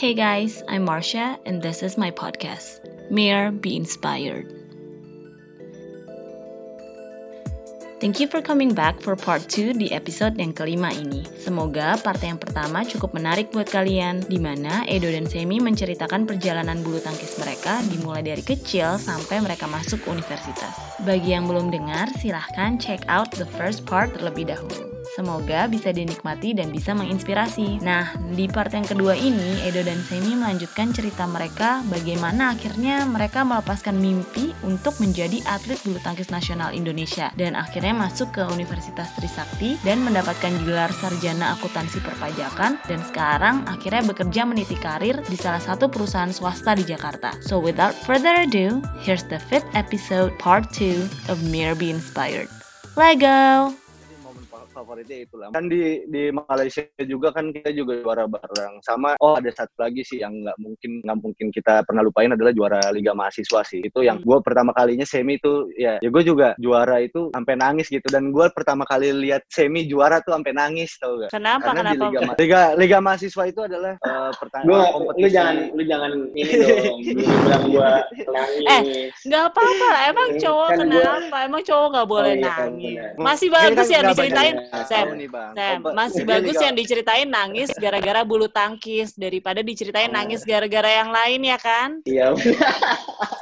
Hey guys, I'm Marcia, and this is my podcast, Mere Be Inspired. Thank you for coming back for part 2 di episode yang kelima ini. Semoga part yang pertama cukup menarik buat kalian, di mana Edo dan Semi menceritakan perjalanan bulu tangkis mereka dimulai dari kecil sampai mereka masuk universitas. Bagi yang belum dengar, silahkan check out the first part terlebih dahulu. Semoga bisa dinikmati dan bisa menginspirasi. Nah, di part yang kedua ini, Edo dan Semi melanjutkan cerita mereka bagaimana akhirnya mereka melepaskan mimpi untuk menjadi atlet bulu tangkis nasional Indonesia dan akhirnya masuk ke Universitas Trisakti dan mendapatkan gelar sarjana akuntansi perpajakan dan sekarang akhirnya bekerja meniti karir di salah satu perusahaan swasta di Jakarta. So without further ado, here's the fifth episode part 2 of Mere Be Inspired. Lego! Favoritnya itu lah. Kan di di Malaysia juga kan kita juga juara bareng. Sama oh ada satu lagi sih yang nggak mungkin nggak mungkin kita pernah lupain adalah juara Liga Mahasiswa sih. Itu yang gue pertama kalinya semi itu ya ya gue juga juara itu sampai nangis gitu dan gue pertama kali lihat semi juara tuh sampai nangis tau gak? Kenapa? Karena Kenapa? di Liga, Liga Liga Mahasiswa itu adalah uh, pertandingan Gua, kompetisi. lu jangan lu jangan ini dong lu bilang gua nangis Nggak apa-apa, emang cowok Kan gua- kenapa? Emang cowok nggak boleh Oh, iya, nangis. benar. Masih kan bagus yang nggak diceritain, banyak yang Sam. nih, Bang. Sam, Kompe- masih bagus yang diceritain nangis gara-gara bulu tangkis daripada diceritain Oh. nangis gara-gara yang lain ya kan? iya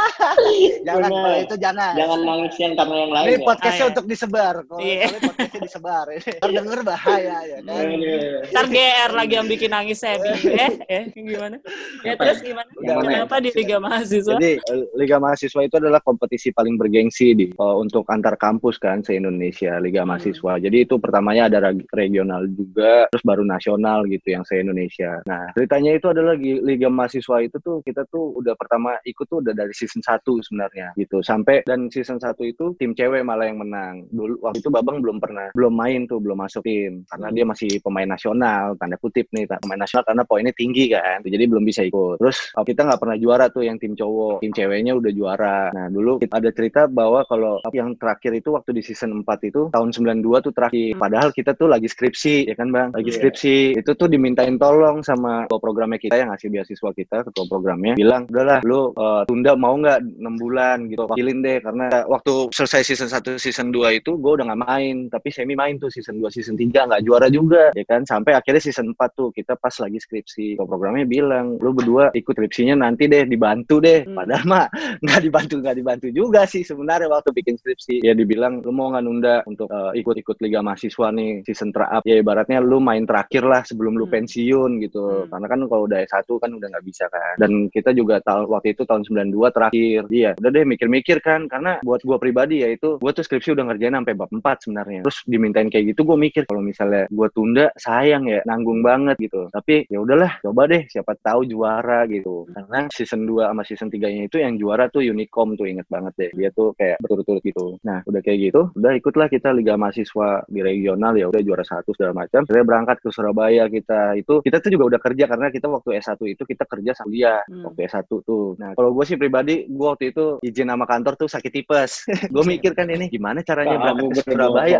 Jangan kalau itu jangan. jangan nangis yang karena yang lain Ini ya. podcastnya Ah, iya. untuk disebar. Kalau Iya. kalian podcastnya disebar. Ini denger bahaya ya kan. Aduh. Ntar GR lagi yang bikin nangis Sebi. Eh, eh, gimana? Ya Apa terus ya? gimana? Yang mana ya? Kenapa di Liga Mahasiswa? Jadi Liga Mahasiswa itu adalah kompetisi paling bergengsi di eh, untuk antar kampus kan se Indonesia Liga Hmm. Mahasiswa. Jadi itu pertamanya ada reg- regional juga, terus baru nasional gitu yang se Indonesia. Nah ceritanya itu adalah Liga Mahasiswa itu tuh kita tuh udah pertama ikut tuh udah dari season 1 sebenarnya gitu. Sampai dan season 1 itu tim cewek malah yang menang. Dulu waktu itu Babang belum pernah belum main tuh belum masuk tim karena Hmm. dia masih pemain nasional tanda kutip nih pemain nasional karena poinnya tinggi kan. Jadi belum bisa ikut. Terus oh, kita nggak pernah juara tuh yang tim cowok, tim ceweknya udah juara. Nah dulu kita ada cerita bahwa kalau yang terakhir itu waktu di season 4 itu tahun 92 tuh terakhir. Hmm. Padahal kita tuh lagi skripsi ya kan bang, lagi Iya. skripsi. Itu tuh dimintain tolong sama ketua programnya kita yang ngasih beasiswa kita, ketua programnya bilang udahlah lu uh, tunda mau nggak 6 bulan gitu wakilin deh karena waktu selesai season 1 season 2 itu gue udah nggak main tapi semi main tuh season 2 season 3 nggak juara juga ya kan? Sampai akhirnya season 4 tuh kita pas lagi skripsi. Ketua programnya bilang lu berdua ikut skripsinya nanti deh dibantu deh. Hmm. padahal mah nggak dibantu nggak dibantu juga sih sebenarnya waktu bikin skripsi. Ya dibilang lu mau nggak nunda untuk uh, ikut-ikut liga mahasiswa nih season terakhir? Ya ibaratnya lu main terakhir lah sebelum lu Hmm. pensiun gitu. Hmm. karena kan kalau udah S1 kan udah nggak bisa kan. Dan kita juga tahun waktu itu tahun 92 terakhir iya udah deh mikir-mikir kan. Karena buat gua pribadi ya itu gua tuh skripsi udah ngerjain sampai bab 4 sebenarnya. Terus dimintain kayak gitu gua mikir kalau misalnya gua tunda sayang ya nanggung banget gitu. Tapi ya udahlah coba deh siapa tahu juara gitu. Karena season 2 sama season 3 nya itu yang juara tuh Unicom tuh inget banget deh. Dia tuh kayak berturut-turut gitu. Nah udah kayak gitu udah ikutlah kita liga mahasiswa di regional ya. Udah juara satu segala macam. Saya berangkat ke Surabaya kita itu. Kita tuh juga udah kerja karena kita waktu S1 itu kita kerja sama kuliah Hmm. waktu S1 tuh. Nah kalau gue sih pribadi gue waktu itu izin sama kantor tuh sakit tipes. Gue mikir kan ini gimana caranya berangkat Kamu ke betul Surabaya?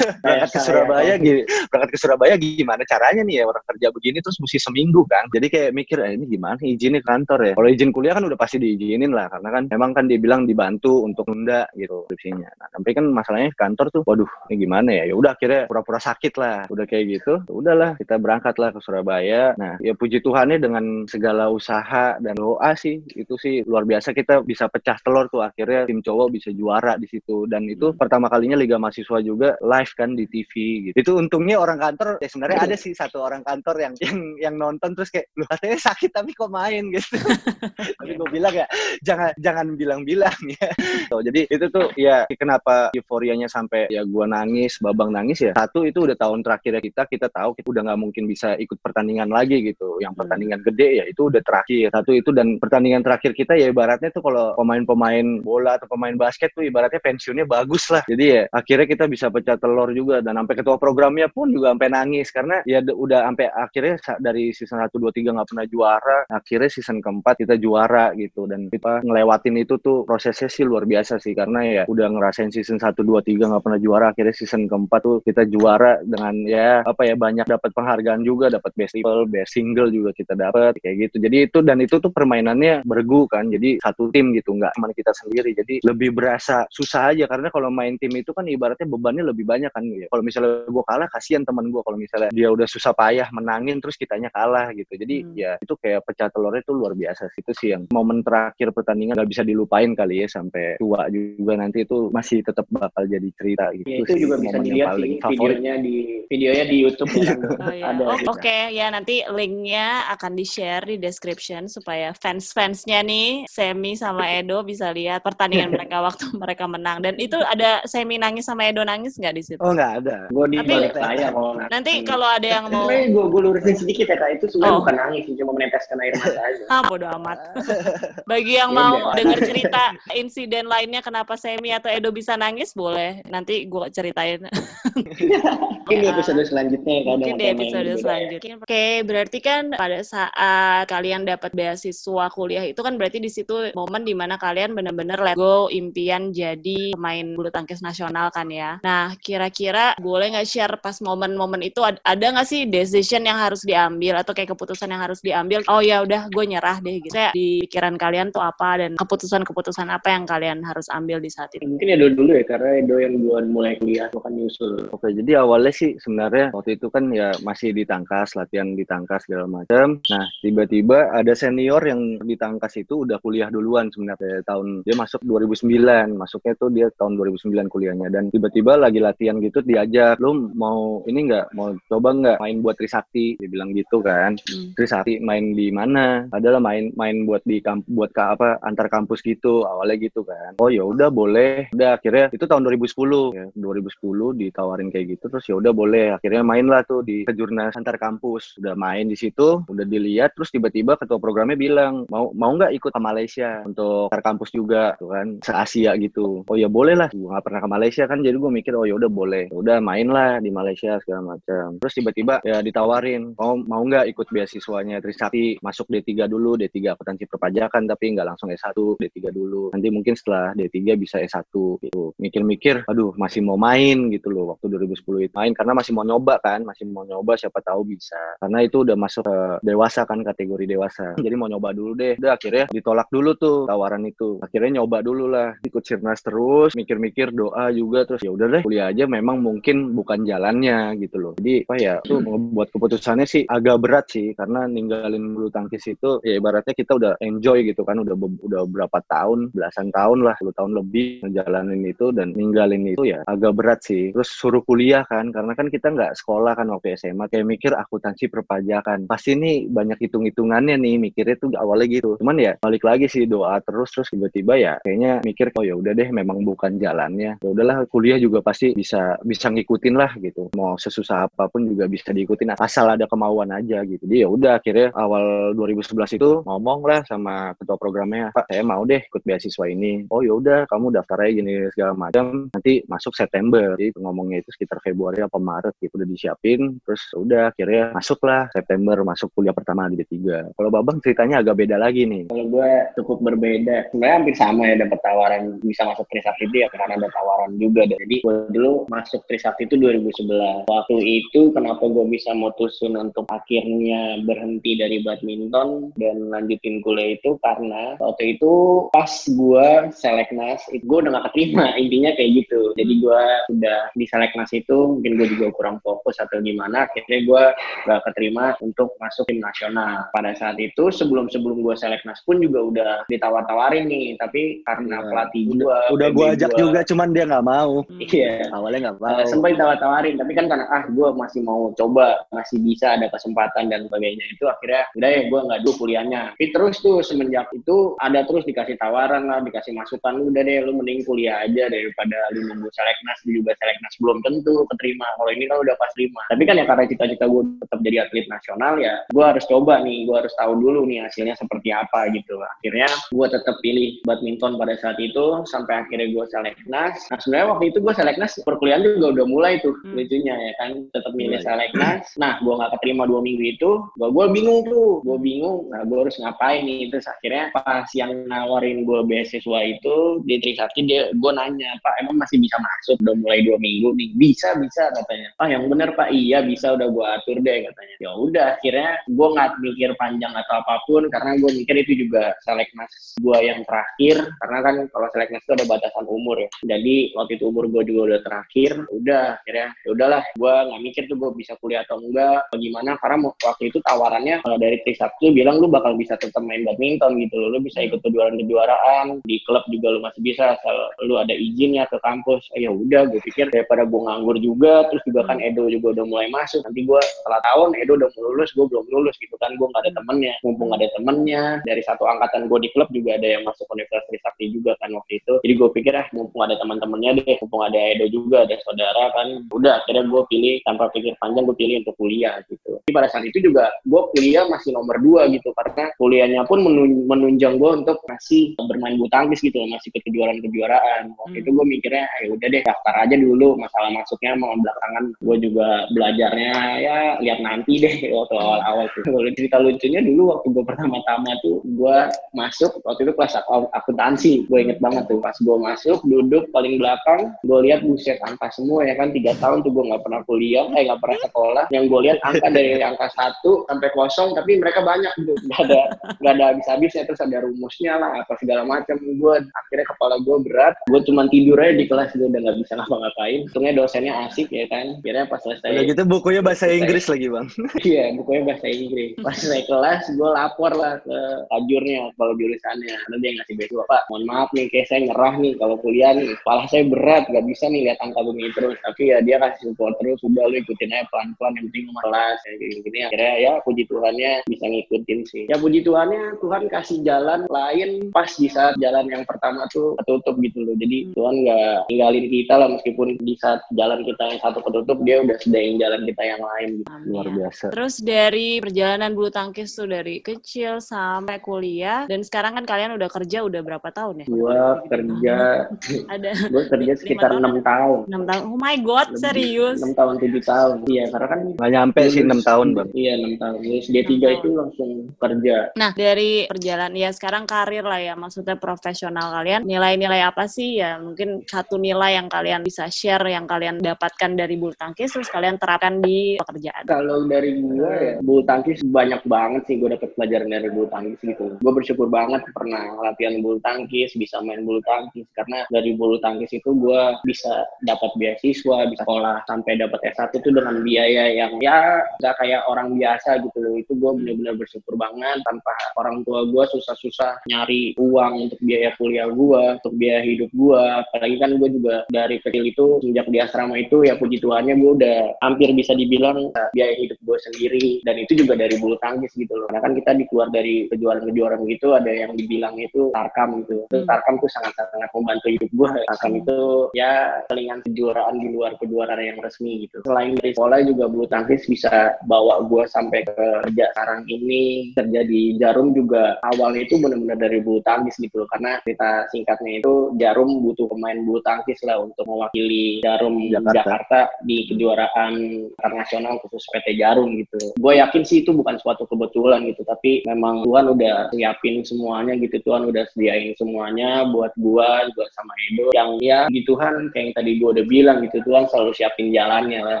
berangkat ke Surabaya saya, gi- berangkat ke Surabaya gimana caranya nih ya? Orang kerja begini terus mesti seminggu kan? Jadi kayak mikir eh, ini gimana izinnya ke kantor ya? Kalau izin kuliah kan udah pasti diizinin lah karena kan memang kan dia bilang dibantu untuk nunda gitu skripsinya. Nah tapi kan masalahnya kantor tuh waduh ini gimana ya? Ya udah akhirnya pura-pura sakit lah. Udah kayak gitu ya udahlah kita berangkat lah ke Surabaya. Nah ya puji Tuhannya dengan segala usaha dan doa sih itu sih luar biasa kita bisa pecah telur tuh akhirnya tim cowok bisa juara di situ. Dan itu Hmm. pertama kalinya Liga Mahasiswa juga live kan di TV gitu. Itu untungnya orang kantor ya sebenarnya ada sih satu orang kantor yang yang yang nonton terus kayak lu katanya sakit tapi kok main gitu. Tapi gue bilang ya jangan jangan bilang-bilang ya. So, jadi itu tuh ya kenapa euforianya sampai ya gua nangis babang nangis ya? Satu itu udah tahun terakhir kita kita tahu kita udah nggak mungkin bisa ikut pertandingan lagi gitu. Yang Hmm. pertandingan gede ya itu udah terakhir. Satu itu dan pertandingan terakhir kita ya ibaratnya tuh kalau pemain-pemain bola atau pemain basket tuh ibaratnya pensiunnya bagus lah. Jadi ya akhirnya kita bisa pecah telur juga. Dan sampai ketua programnya pun juga sampai nangis. Karena ya udah sampai akhirnya dari season 1 2 3 nggak pernah juara, akhirnya season keempat kita juara gitu. Dan kita ngelewatin itu tuh prosesnya sih luar biasa sih. Karena ya udah ngerasain season 1 2 3 nggak pernah juara, akhirnya season keempat tuh kita juara dengan ya apa ya banyak dapat penghargaan juga, dapat best triple, best single juga kita dapat kayak gitu. Jadi itu dan itu tuh permainannya bergu kan. Jadi satu tim gitu, nggak cuma kita sendiri. Jadi lebih berasa susah aja karena kalau main tim itu kan ibaratnya bebannya lebih banyak kan ya. Kalau misalnya gue kalah kasihan teman gue kalau misalnya dia udah susah payah menangin terus kitanya kalah gitu. Jadi hmm. ya itu kayak pecah telurnya itu luar biasa sih. Itu sih yang momen terakhir pertandingan nggak bisa dilupain kali ya sampai tua juga nanti itu masih tetap bakal jadi cerita gitu. Ya, itu juga bisa dilihat sih videonya di videonya di YouTube kan. oh, iya. oh, Oke okay. ya nanti linknya akan di share di description supaya fans-fansnya nih Semi sama Edo bisa lihat pertandingan mereka waktu mereka menang dan itu ada Semi nangis sama Edo nangis nggak di situ? Oh nggak ada. Gue di balik saya kalau Nanti kalau ada yang mau gue gue lurusin sedikit ya kak itu sebenarnya oh. bukan nangis cuma meneteskan air mata aja. ah bodo amat. Bagi yang mau dengar cerita insiden lainnya kenapa Semi atau Edo bisa nangis boleh nanti gue ceritain. Mungkin di episode selanjutnya ya, Mungkin di episode ya. selanjutnya. Oke, okay, berarti kan pada saat kalian dapat beasiswa kuliah itu kan berarti di situ momen di mana kalian benar-benar let go impian jadi pemain bulu tangkis nasional kan ya. Nah, kira-kira boleh nggak share pas momen-momen itu ada nggak sih decision yang harus diambil atau kayak keputusan yang harus diambil? Oh ya udah, gue nyerah deh gitu. Saya di pikiran kalian tuh apa dan keputusan-keputusan apa yang kalian harus ambil di saat itu? Mungkin ya dulu ya karena Edo yang duluan mulai kuliah bukan nyusul. Oke, jadi awalnya sih sebenarnya waktu itu kan ya masih ditangkas latihan ditangkas segala macam. Nah, tiba-tiba ada senior yang ditangkas itu udah kuliah duluan sebenarnya tahun dia masuk 2009, masuknya tuh dia tahun 2009 kuliahnya dan tiba-tiba lagi latihan gitu diajak, "Lu mau ini enggak mau coba nggak main buat Trisakti?" Dia bilang gitu kan. Hmm. Trisakti main di mana? Adalah main main buat di kamp buat ke apa antar kampus gitu, awalnya gitu kan. Oh ya udah boleh. Udah akhirnya itu tahun 2010 ya, 2010 ditawarin kayak gitu terus ya udah boleh. Akhirnya main lah tuh di kejurnas antar kampus. Udah main di situ, udah dilihat terus tiba-tiba ketua programnya bilang mau mau nggak ikut ke Malaysia untuk antar kampus juga tuh kan se Asia gitu. Oh ya boleh lah. Gue nggak pernah ke Malaysia kan jadi gue mikir oh ya udah boleh. Ya udah main lah di Malaysia segala macam. Terus tiba-tiba ya ditawarin mau mau nggak ikut beasiswanya Trisakti masuk D3 dulu D3 akuntansi perpajakan tapi nggak langsung S1 D3 dulu. Nanti mungkin setelah D3 bisa S1 gitu. Mikir-mikir aduh masih mau main gitu loh waktu 2010 itu main karena masih mau nyoba kan, masih mau nyoba siapa tahu bisa. Karena itu udah masuk ke dewasa kan kategori dewasa. Jadi mau nyoba dulu deh. Udah akhirnya ditolak dulu tuh tawaran itu. Akhirnya nyoba dulu lah, ikut sirnas terus, mikir-mikir doa juga terus ya udah deh kuliah aja memang mungkin bukan jalannya gitu loh. Jadi apa ya tuh membuat keputusannya sih agak berat sih karena ninggalin bulu tangkis itu ya ibaratnya kita udah enjoy gitu kan udah udah berapa tahun, belasan tahun lah, 10 tahun lebih ngejalanin itu dan ninggalin itu ya agak berat sih. Terus suruh kuliah kan karena kan kita nggak sekolah kan waktu SMA kayak mikir akuntansi perpajakan pasti ini banyak hitung-hitungannya nih mikirnya tuh awalnya gitu cuman ya balik lagi sih doa terus terus tiba-tiba ya kayaknya mikir oh ya udah deh memang bukan jalannya. Ya udahlah kuliah juga pasti bisa bisa ngikutin lah gitu. Mau sesusah apa pun juga bisa diikutin asal ada kemauan aja gitu. Jadi ya udah akhirnya awal 2011 itu ngomong lah sama ketua programnya pak saya mau deh ikut beasiswa ini. Oh ya udah kamu daftar aja gini segala macam. Nanti masuk September jadi ngomongnya itu sekitar Februari apa Maret gitu udah disiapin. Terus udah akhirnya masuklah September masuk kuliah pertama di D3 kalau Babang ceritanya agak beda lagi nih. Kalau gue cukup berbeda. Sebenarnya hampir sama ya dapat tawaran bisa masuk Trisakti itu ya karena ada tawaran juga jadi gue dulu masuk Trisakti itu 2011 waktu itu kenapa gue bisa mutusin untuk akhirnya berhenti dari badminton dan lanjutin kuliah itu? Karena waktu itu pas gue seleknas itu gue udah gak keterima. Intinya kayak gitu. Jadi gue udah di seleknas itu mungkin gue juga kurang fokus atau gimana akhirnya gue gak keterima untuk masuk tim nasional. Pada saat itu sebelum sebelum gue seleknas pun juga udah ditawar-tawarin nih tapi karena ya, pelatih gue udah, udah gue ajak gua, juga cuman dia nggak mau. Iya. Awalnya nggak mau. uh, sempat ditawar-tawarin tapi kan karena ah gue masih mau coba masih bisa ada kesempatan dan sebagainya. Itu akhirnya udah ya gue nggak dulu kuliahnya. Tapi terus tuh semenjak itu ada terus dikasih tawaran lah dikasih masukan udah deh lu mending kuliah aja daripada lu nunggu seleknas. Juga seleknas belum tentu keterima. Kalau ini kan udah pas terima tapi kan ya karena cita-cita gue tetap jadi atlet nasional ya gue harus coba nih gue harus tahu dulu nih hasilnya seperti apa gitu. Lah akhirnya gue tetap pilih badminton pada saat itu sampai akhirnya gue seleknas nah sebenarnya waktu itu gue seleknas perkuliahan juga udah mulai tuh hmm. lucunya ya kan tetap milih seleknas nah gue nggak keterima dua minggu itu gue gue bingung tuh gue bingung nah gue harus ngapain nih? Terus akhirnya pas yang nawarin gue beasiswa itu di Trisakti dia gue nanya pak emang masih bisa masuk? Udah mulai dua minggu nih. Bisa bisa katanya. Ah yang bener pak. Iya bisa udah gue atur deh katanya. Ya udah akhirnya gue nggak mikir panjang atau apa pun karena gue mikir itu juga seleknas gue yang terakhir karena kan kalau seleknas itu ada batasan umur ya. Jadi waktu itu umur gue juga udah terakhir udah akhirnya ya udahlah gue nggak mikir tuh gue bisa kuliah atau enggak bagaimana karena waktu itu tawarannya kalau dari Trisakti bilang lu bakal bisa tetap main badminton gitu lu bisa ikut kejuaraan-kejuaraan di klub juga lu masih bisa asal lu ada izinnya ke kampus. Eh, ya udah gue pikir daripada gue nganggur juga terus juga kan Edo juga udah mulai masuk nanti gue setelah tahun Edo udah lulus gue belum lulus gitu kan gue nggak ada temennya mumpung ada temennya dari satu angkatan gue di klub juga ada yang masuk Universitas Trisakti juga kan waktu itu. Jadi gue pikir ah mumpung ada teman-temannya deh mumpung ada Edo juga ada saudara kan. Udah akhirnya gue pilih tanpa pikir panjang gue pilih untuk kuliah gitu. Jadi pada saat itu juga gue kuliah masih nomor dua gitu karena kuliahnya pun menunjang gue untuk masih bermain bulu tangkis gitu masih ke kejuaraan-kejuaraan. Waktu hmm. itu gue mikirnya ayo udah deh daftar aja dulu masalah masuknya mau belakangan gue juga belajarnya ya lihat nanti deh waktu awal-awal tuh. Kalau cerita lucunya dulu waktu gue pertama-tama tuh gue masuk waktu itu kelas akuntansi gue inget banget tuh. Pas gue masuk duduk paling belakang gue lihat buset angka semua ya kan tiga tahun tuh gue nggak pernah kuliah eh nggak pernah sekolah. Yang gue lihat angka dari angka satu sampai kosong tapi mereka banyak gitu. Nggak ada nggak ada habis-habisnya terus ada rumusnya lah apa segala macam. Gue akhirnya kepala gue berat. Gue cuma tidur aja di kelas gue udah nggak bisa ngapa-ngapain. Untungnya dosennya asik ya kan. Akhirnya pas selesai udah gitu bukunya bahasa selesai, Inggris lagi bang. Iya bukunya bahasa Inggris. Pas selesai kelas gue lapor lah ke ajurnya kalau jurusannya lalu dia ngasih beasiswa pak. Mohon maaf nih kayak saya nyerah nih kalau kuliah nih. Kepala saya berat nggak bisa nih lihat angka begini terus. Tapi ya dia kasih support terus udah lu ikutin aja pelan-pelan yang penting kelas kayak gini-gini. Akhirnya ya puji Tuhannya bisa ngikutin sih. Ya puji Tuhannya Tuhan kasih jalan lain pas di saat jalan yang pertama tuh ketutup gitu loh. Jadi. Tuhan nggak tinggalin kita lah meskipun di saat jalan kita yang satu ketutup dia udah sedain jalan kita yang lain gitu. luar biasa. Terus dari perjalanan bulu tangkis tuh dari kecil sampai kuliah dan sekarang kan kalian udah kerja udah berapa tahun ya? Gua kerja ada gua kerja sekitar enam tahun. Enam tahun. Oh my god Lebih, serius? enam tahun tujuh tahun. Iya karena kan nggak nyampe sih enam tahun bang. Iya enam tahun. Terus D tiga itu langsung kerja. Nah dari perjalanan ya sekarang karir lah ya maksudnya profesional kalian. Nilai-nilai apa sih? Ya mungkin satu nilai yang kalian bisa share yang kalian dapatkan dari bulu tangkis terus kalian terapkan di pekerjaan. Kalau dari gue ya bulu tangkis banyak banget sih gue dapet pelajaran dari bulu tangkis gitu. Gue bersyukur banget pernah latihan bulu tangkis bisa main bulu tangkis. Karena dari bulu tangkis itu gue bisa dapat beasiswa bisa sekolah sampai dapat S1 itu dengan biaya yang ya gak kayak orang biasa gitu loh. Itu gue bener-bener bersyukur banget tanpa orang tua gue susah-susah nyari uang untuk biaya kuliah gue untuk biaya hidup gue apalagi kan gue juga dari kecil itu sejak di asrama itu ya puji Tuhannya gue udah hampir bisa dibilang biaya hidup gue sendiri. Dan itu juga dari bulu tangkis gitu loh. Karena kan kita dikeluar dari kejuaraan-kejuaraan gitu ada yang dibilang itu tarkam gitu. Itu hmm. tarkam tuh sangat-sangat membantu hidup gue tarkam itu ya selingan kejuaraan di luar kejuaraan yang resmi gitu. Selain dari sekolah juga bulu tangkis bisa bawa gue sampai ke kerja sekarang ini. Kerja di Jarum juga awalnya itu benar-benar dari bulu tangkis gitu loh. Karena kita singkatnya itu Jarum butuh pemain bulu tangkis lah untuk mewakili Jarum Jakarta, Jakarta di kejuaraan internasional khusus PT Jarum gitu. Gue yakin sih itu bukan suatu kebetulan gitu, tapi memang Tuhan udah siapin semuanya gitu, Tuhan udah sediain semuanya buat gue juga sama Edo yang ya di Tuhan kayak yang tadi gue udah bilang gitu, Tuhan selalu siapin jalannya lah,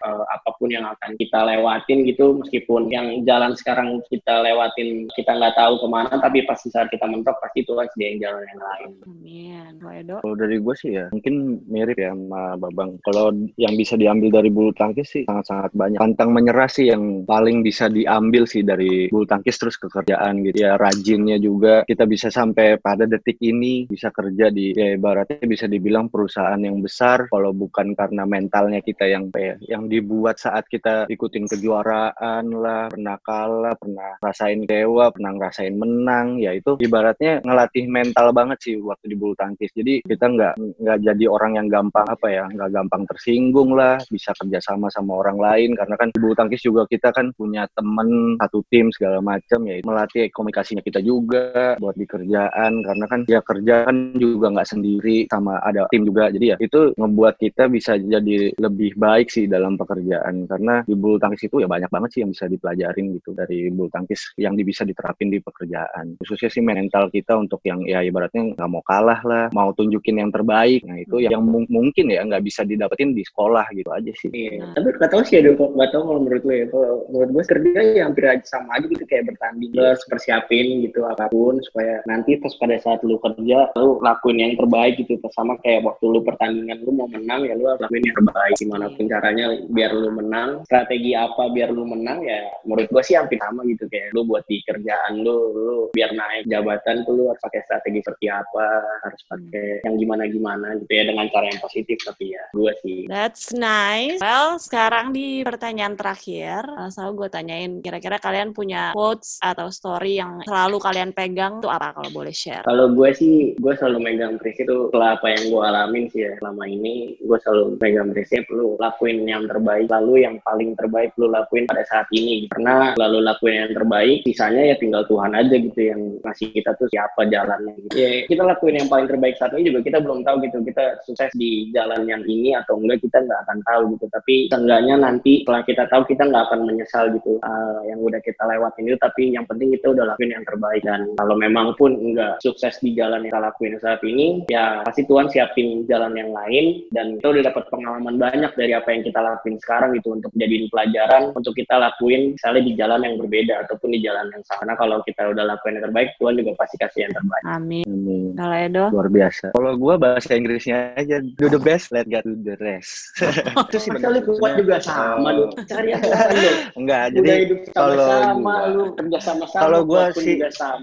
uh, apa pun yang akan kita lewatin gitu, meskipun yang jalan sekarang kita lewatin kita nggak tahu ke mana, tapi pasti saat kita mentok pasti Tuhan sediain jalan yang lain. Amin. Edo. Kalau dari gue sih ya, mungkin mirip ya sama Babang. Kalau yang bisa diambil dari bulu tangkis sih sangat-sangat banyak. Pantang menyerah sih yang paling bisa diambil sih dari bulu tangkis terus ke kerjaan gitu. Ya rajinnya juga kita bisa sampai pada detik ini bisa kerja di ya ibaratnya bisa dibilang perusahaan yang besar. Kalau bukan karena mentalnya kita yang ya, yang dibuat saat kita ikutin kejuaraan lah, pernah kalah, pernah rasain dewa, pernah ngerasain menang, ya itu ibaratnya ngelatih mental banget sih waktu di bulu tangkis. Jadi kita nggak nggak jadi orang yang gampang apa ya nggak gampang tersinggung lah bisa kerjasama sama orang lain. Karena kan di bulu tangkis juga kita kan punya temen satu tim segala macam ya melatih komunikasinya kita juga juga buat di kerjaan karena kan ya kerja kan juga nggak sendiri sama ada tim juga. Jadi ya itu ngebuat kita bisa jadi lebih baik sih dalam pekerjaan. Karena di bulu tangkis itu ya banyak banget sih yang bisa dipelajarin gitu dari bulu tangkis yang bisa diterapin di pekerjaan. Khususnya sih mental kita untuk yang ya ibaratnya nggak mau kalah lah mau tunjukin yang terbaik. Nah itu yang mungkin ya nggak bisa didapetin di sekolah gitu aja sih. Iya. tapi kata sih ada nggak tahu kalau menurut lo ya. Kalau menurut gue kerja ya hampir aja sama aja gitu kayak bertanding lo harus persiapin gitu apa pun supaya nanti terus pada saat lu kerja lu lakuin yang terbaik gitu. Sama kayak waktu lu pertandingan lu mau menang ya lu harus lakuin yang terbaik. Gimana pun caranya biar lu menang. Strategi apa biar lu menang ya menurut gue sih hampir sama gitu. Kayak lu buat di kerjaan lu lu biar naik jabatan tuh lu harus pakai strategi seperti apa harus pakai yang gimana gimana gitu ya dengan cara yang positif tapi ya gue sih. That's nice. Well sekarang di pertanyaan terakhir asal gue tanyain kira-kira kalian punya quotes atau story yang selalu kalian pegang itu apa kalau boleh share? Kalau gue sih, gue selalu megang prinsip itu setelah apa yang gue alamin sih ya selama ini, gue selalu megang prinsip lu lakuin yang terbaik, lalu yang paling terbaik lu lakuin pada saat ini. Karena lalu lakuin yang terbaik, sisanya ya tinggal Tuhan aja gitu yang ngasih kita tuh siapa jalannya gitu. Ya kita lakuin yang paling terbaik saat ini juga kita belum tahu gitu, kita sukses di jalan yang ini atau enggak kita nggak akan tahu gitu. Tapi seenggaknya nanti setelah kita tahu kita nggak akan menyesal gitu uh, yang udah kita lewatin itu. Tapi yang penting kita udah lakuin yang terbaik dan kalau memang pun nggak sukses di jalan yang kita lakuin saat ini ya pasti Tuhan siapin jalan yang lain. Dan kita udah dapat pengalaman banyak dari apa yang kita lakuin sekarang gitu untuk jadiin pelajaran untuk kita lakuin misalnya di jalan yang berbeda ataupun di jalan yang sama. Karena kalau kita udah lakuin yang terbaik Tuhan juga pasti kasih yang terbaik. Amin, amin. kalau Edo? Luar biasa. Kalau gue bahasa Inggrisnya aja do the best let God do the rest. Itu sih benar kuat juga sama lu cari yang lain enggak jadi kalau sama lu kerja sama sama kalau gue sih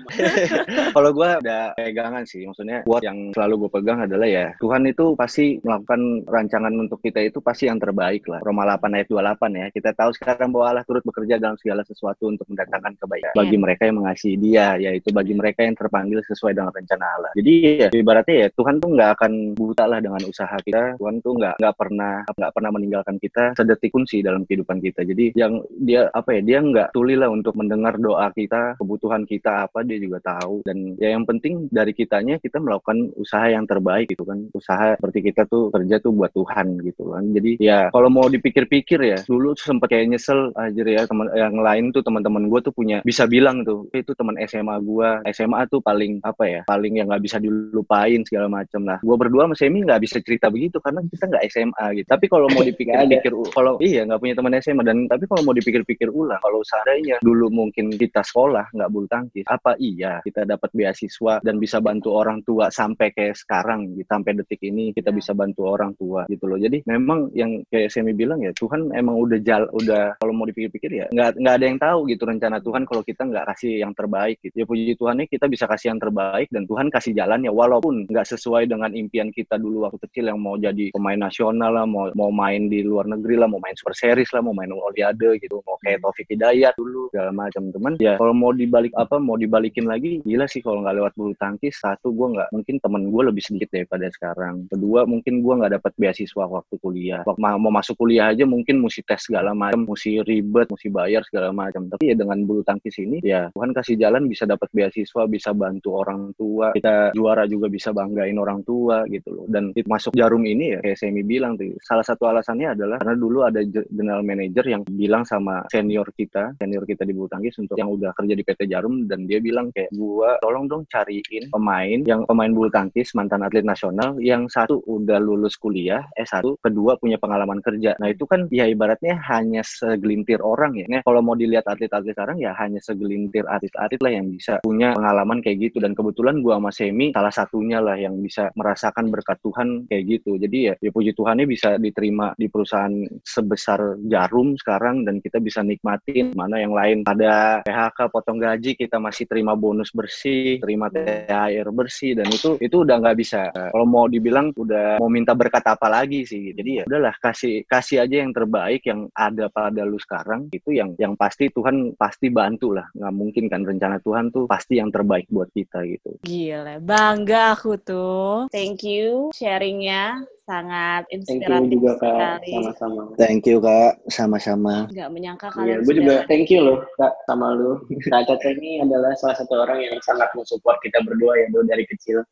kalau gue ada pegangan sih maksudnya buat yang selalu gue pegang adalah ya Tuhan itu pasti melakukan rancangan untuk kita itu pasti yang terbaik lah. Roma 8 ayat 28 ya kita tahu sekarang bahwa Allah turut bekerja dalam segala sesuatu untuk mendatangkan kebaikan bagi iya. mereka yang mengasihi dia yaitu bagi mereka yang terpanggil sesuai dengan rencana Allah. Jadi ya ibaratnya ya Tuhan tuh nggak akan buta lah dengan usaha kita. Tuhan tuh nggak nggak pernah nggak pernah meninggalkan kita sedetik pun sih dalam kehidupan kita. Jadi yang dia apa ya dia nggak tuli lah untuk mendengar doa kita kebutuhan kita apa dia juga tahu. Dan ya yang penting dari kitanya kita melakukan usaha yang terbaik gitu kan. Usaha seperti kita tuh kerja tuh buat Tuhan gitu kan. Jadi ya kalau mau dipikir-pikir ya dulu sempat kayak nyesel aja ya teman yang lain tuh teman-teman gue tuh punya bisa bilang tuh itu teman SMA gue SMA tuh paling apa ya paling yang nggak bisa dilupain segala macam lah. Gue berdua sama Semi nggak bisa cerita begitu karena kita nggak SMA gitu. Tapi kalau mau dipikir-pikir kalau iya nggak punya teman SMA dan tapi kalau mau dipikir-pikir ulang kalau seandainya dulu mungkin kita sekolah nggak bulu tangkis apa iya kita dapat beasiswa dan bisa bantu orang tua sampai kayak sekarang gitu sampai detik ini kita iya. bisa bantu orang tua gitu loh jadi memang yang kayak Semi bilang ya Tuhan emang udah jal udah kalau mau dipikir-pikir ya nggak nggak ada yang tahu gitu rencana Tuhan kalau kita nggak kasih yang terbaik gitu ya puji Tuhan nih kita bisa kasih yang terbaik dan Tuhan kasih jalan ya walaupun nggak sesuai dengan impian kita dulu waktu kecil yang mau jadi pemain nasional lah mau mau main di luar negeri lah mau main super series lah mau main olimpiade gitu mau kayak hmm. Taufik Hidayat dulu segala macam teman ya kalau mau dibalik apa mau dibalikin lagi gila sih kalau nggak lewat bulu tangkis satu gue nggak mungkin temen gue lebih sedikit daripada sekarang. Kedua mungkin gue nggak dapat beasiswa waktu kuliah. Mau masuk kuliah aja mungkin mesti tes segala macam mesti ribet mesti bayar segala macam tapi ya dengan bulu tangkis ini ya Tuhan kasih jalan bisa dapat beasiswa bisa bantu orang tua. Kita juara juga bisa banggain orang tua gitu loh. Dan masuk jarum ini ya kayak Semi bilang tuh salah satu alasannya adalah karena dulu ada general manager yang bilang sama senior kita senior kita di bulu tangkis untuk yang udah kerja di PT Jarum dan dia bilang kayak gua tolong dong cariin pemain yang pemain bulu tangkis mantan atlet nasional yang satu udah lulus kuliah, eh satu kedua punya pengalaman kerja. Nah itu kan ya ibaratnya hanya segelintir orang ya. Nah kalau mau dilihat atlet-atlet sekarang ya hanya segelintir atlet-atlet lah yang bisa punya pengalaman kayak gitu dan kebetulan gua sama Semi salah satunya lah yang bisa merasakan berkat Tuhan kayak gitu. Jadi ya, ya puji Tuhannya bisa diterima di perusahaan sebesar Jarum sekarang dan kita bisa nikmatin mana yang lain ada PHK potong gaji kita masih terima bonus bersih, terima THR bersih dan itu itu udah nggak bisa. Kalau mau dibilang udah mau minta berkat apa lagi sih. Jadi ya udahlah kasih kasih aja yang terbaik yang ada pada lu sekarang itu yang yang pasti Tuhan pasti bantu lah. Nggak mungkin kan rencana Tuhan tuh pasti yang terbaik buat kita gitu. Gila, bangga aku tuh. Thank you sharingnya sangat Thank you inspiratif juga kak, sekali. sama-sama. Thank you kak, sama-sama. Nggak menyangka Iya, kalian gue juga sudah thank you loh kak sama lu. Kak Caca ini adalah salah satu orang yang sangat mensupport kita berdua ya bro dari kecil.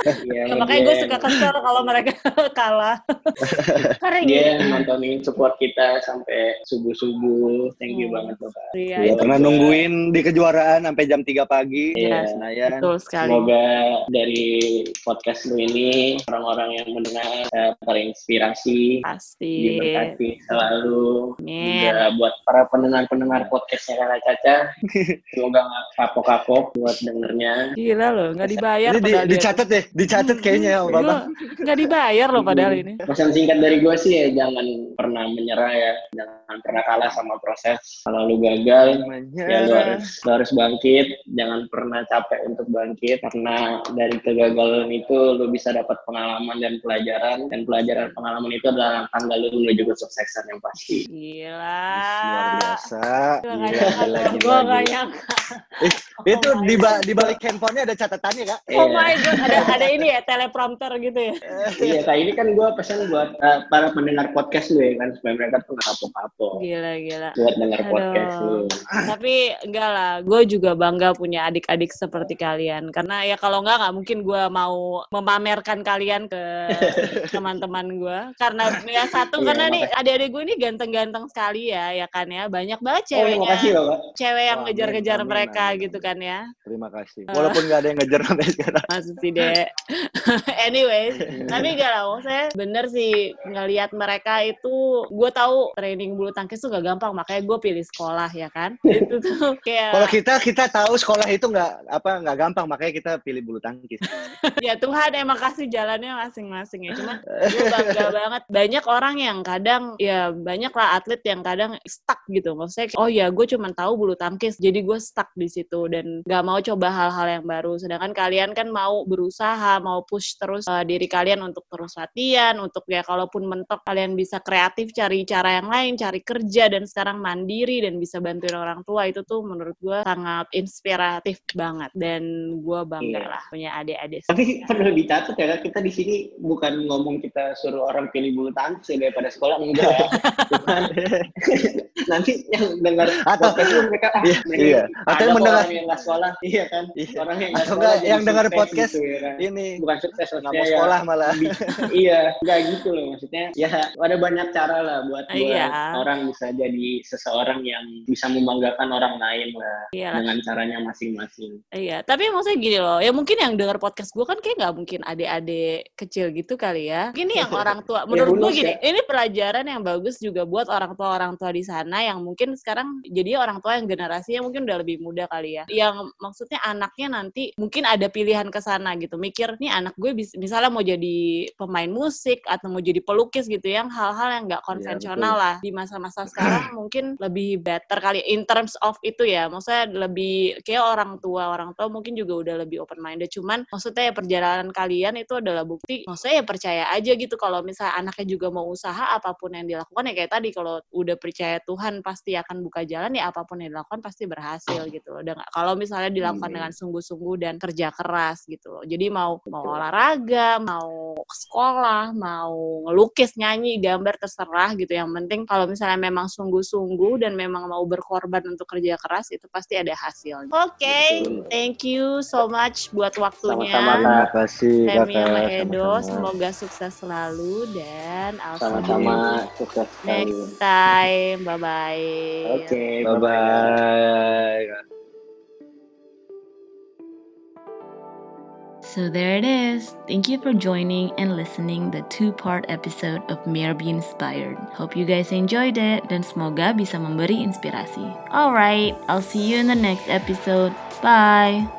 Iya, Ya, makanya gue suka kesel kalau mereka kalah. Karena dia gini, nontonin support kita sampai subuh subuh. Thank you Hmm. banget loh kak. Iya, Iya, itu pernah juga. nungguin di kejuaraan sampai jam 3 pagi. Iya. Senayan. betul sekali. Semoga dari podcast lu ini orang-orang yang mendengar eh, terinspirasi, Pasti. diberkati selalu. Amin. Juga buat para pendengar-pendengar podcastnya Kakak Caca, semoga nggak kapok-kapok buat dengernya. Gila loh, nggak dibayar Ini di, dicatat deh, dicatat kayaknya ya, Bapak. Nggak dibayar loh padahal ini. Pesan singkat dari gue sih ya jangan pernah menyerah ya, jangan pernah kalah sama proses. Kalau lu gagal, ya lu harus, lu harus bangkit, jangan pernah capek untuk bangkit karena dari kegagalan itu lu bisa dapat pengalaman dan pelajaran dan pelajaran pengalaman itu adalah tangga lu menuju kesuksesan yang pasti. Gila. Luar biasa. Gila, Gila, nyangka. gila, nyangka. Itu Oh my di, ba- di balik handphonenya ada catatannya, Kak. Oh Iya. my god, ada ada ini ya teleprompter gitu ya. Iya, kak ini kan gue pesan buat uh, para pendengar podcast lu ya kan supaya mereka tuh nggak kapok-kapok Gila gila. buat denger Aduh. podcast lu. Tapi enggak lah, gue juga bangga punya adik-adik seperti kalian. Karena ya kalau enggak nggak mungkin gue mau memamerkan kalian ke teman-teman gue. Karena ya satu Iya, karena nih makasih. adik-adik gue ini ganteng-ganteng sekali ya, ya kan ya. Banyak banget Oh, ceweknya. terima kasih loh kak. Cewek yang ngejar-ngejar mereka amin. gitu kan ya. Terima kasih. Eh. Walaupun nggak ada yang ngejar sampai sekarang. Maksud deh. Anyways, tapi gak lah, saya bener sih ngelihat mereka itu, gue tahu training bulu tangkis tuh gak gampang, makanya gue pilih sekolah ya kan. Itu tuh kayak Kalau kita kita tahu sekolah itu nggak apa nggak gampang, makanya kita pilih bulu tangkis. ya Tuhan emang kasih jalannya masing-masing ya. Cuman gue bangga banget. Banyak orang yang kadang ya banyak lah atlet yang kadang stuck gitu. Maksudnya oh ya gue cuman tahu bulu tangkis, jadi gue stuck di situ dan gak mau coba hal-hal yang baru. Sedangkan kalian kan mau berusaha, mau push terus uh, diri kalian untuk terus latihan, untuk ya kalaupun mentok kalian bisa kreatif cari cara yang lain, cari kerja dan sekarang mandiri dan bisa bantuin orang tua itu tuh menurut gue sangat inspiratif banget dan gue bangga Iya. lah punya adik-adik. Tapi perlu dicatat ya kita di sini bukan ngomong kita suruh orang pilih bulu tangkis ya daripada sekolah enggak ya. Cuman nanti yang dengar Atau- podcast mereka ah, Iya, mereka iya. Atau ada yang mendengar- orang yang nggak sekolah, iya kan? Iya. Orang yang nggak Atau sekolah nggak jadi yang dengar podcast gitu, ya kan? ini bukan sukses nggak mau ya, sekolah malah. bi- iya, nggak gitu loh maksudnya. Ya ada banyak cara lah buat, buat Iya. orang bisa jadi seseorang yang bisa membanggakan orang lain lah Iya dengan caranya masing-masing. Iya, tapi maksudnya gini loh, ya mungkin yang dengar podcast gue kan kayak nggak mungkin adik-adik kecil gitu kali ya. Mungkin yang orang tua, menurut gue bonus gini, ya. ini pelajaran yang bagus juga buat orang tua-orang tua di sana yang mungkin sekarang jadi orang tua yang generasinya mungkin udah lebih muda kali ya. Yang maksudnya anaknya nanti mungkin ada pilihan ke sana gitu, mikir nih anak gue bis- misalnya mau jadi pemain musik atau mau jadi pelukis gitu, yang hal-hal yang nggak konvensional lah di masa-masa sekarang mungkin lebih better kali in terms of itu ya maksudnya lebih kayak orang tua orang tua mungkin juga udah lebih open minded cuman maksudnya ya perjalanan kalian itu adalah bukti maksudnya ya percaya aja gitu kalau misalnya anaknya juga mau usaha apa pun yang dilakukan ya kayak tadi kalau udah percaya Tuhan pasti akan buka jalan ya apa pun yang dilakukan pasti berhasil gitu loh Dan kalau misalnya dilakukan Hmm. dengan sungguh-sungguh dan kerja keras gitu loh jadi mau mau olahraga mau ke sekolah mau ngelukis nyanyi gambar terserah gitu yang penting kalau misalnya memang sungguh-sungguh dan memang mau berkorban untuk kerja keras itu pasti ada hasilnya oke Betul. thank you so much buat waktunya Sama-sama, Terima kasih kakak. sama Edo sama-sama. Semoga sukses selalu dan Sama-sama sukses sekali. next time bye bye Oke, Bye bye. So there it is. Thank you for joining and listening the two-part episode of Mere Be Inspired. Hope you guys enjoyed it dan semoga bisa memberi inspirasi. Alright, I'll see you in the next episode. Bye.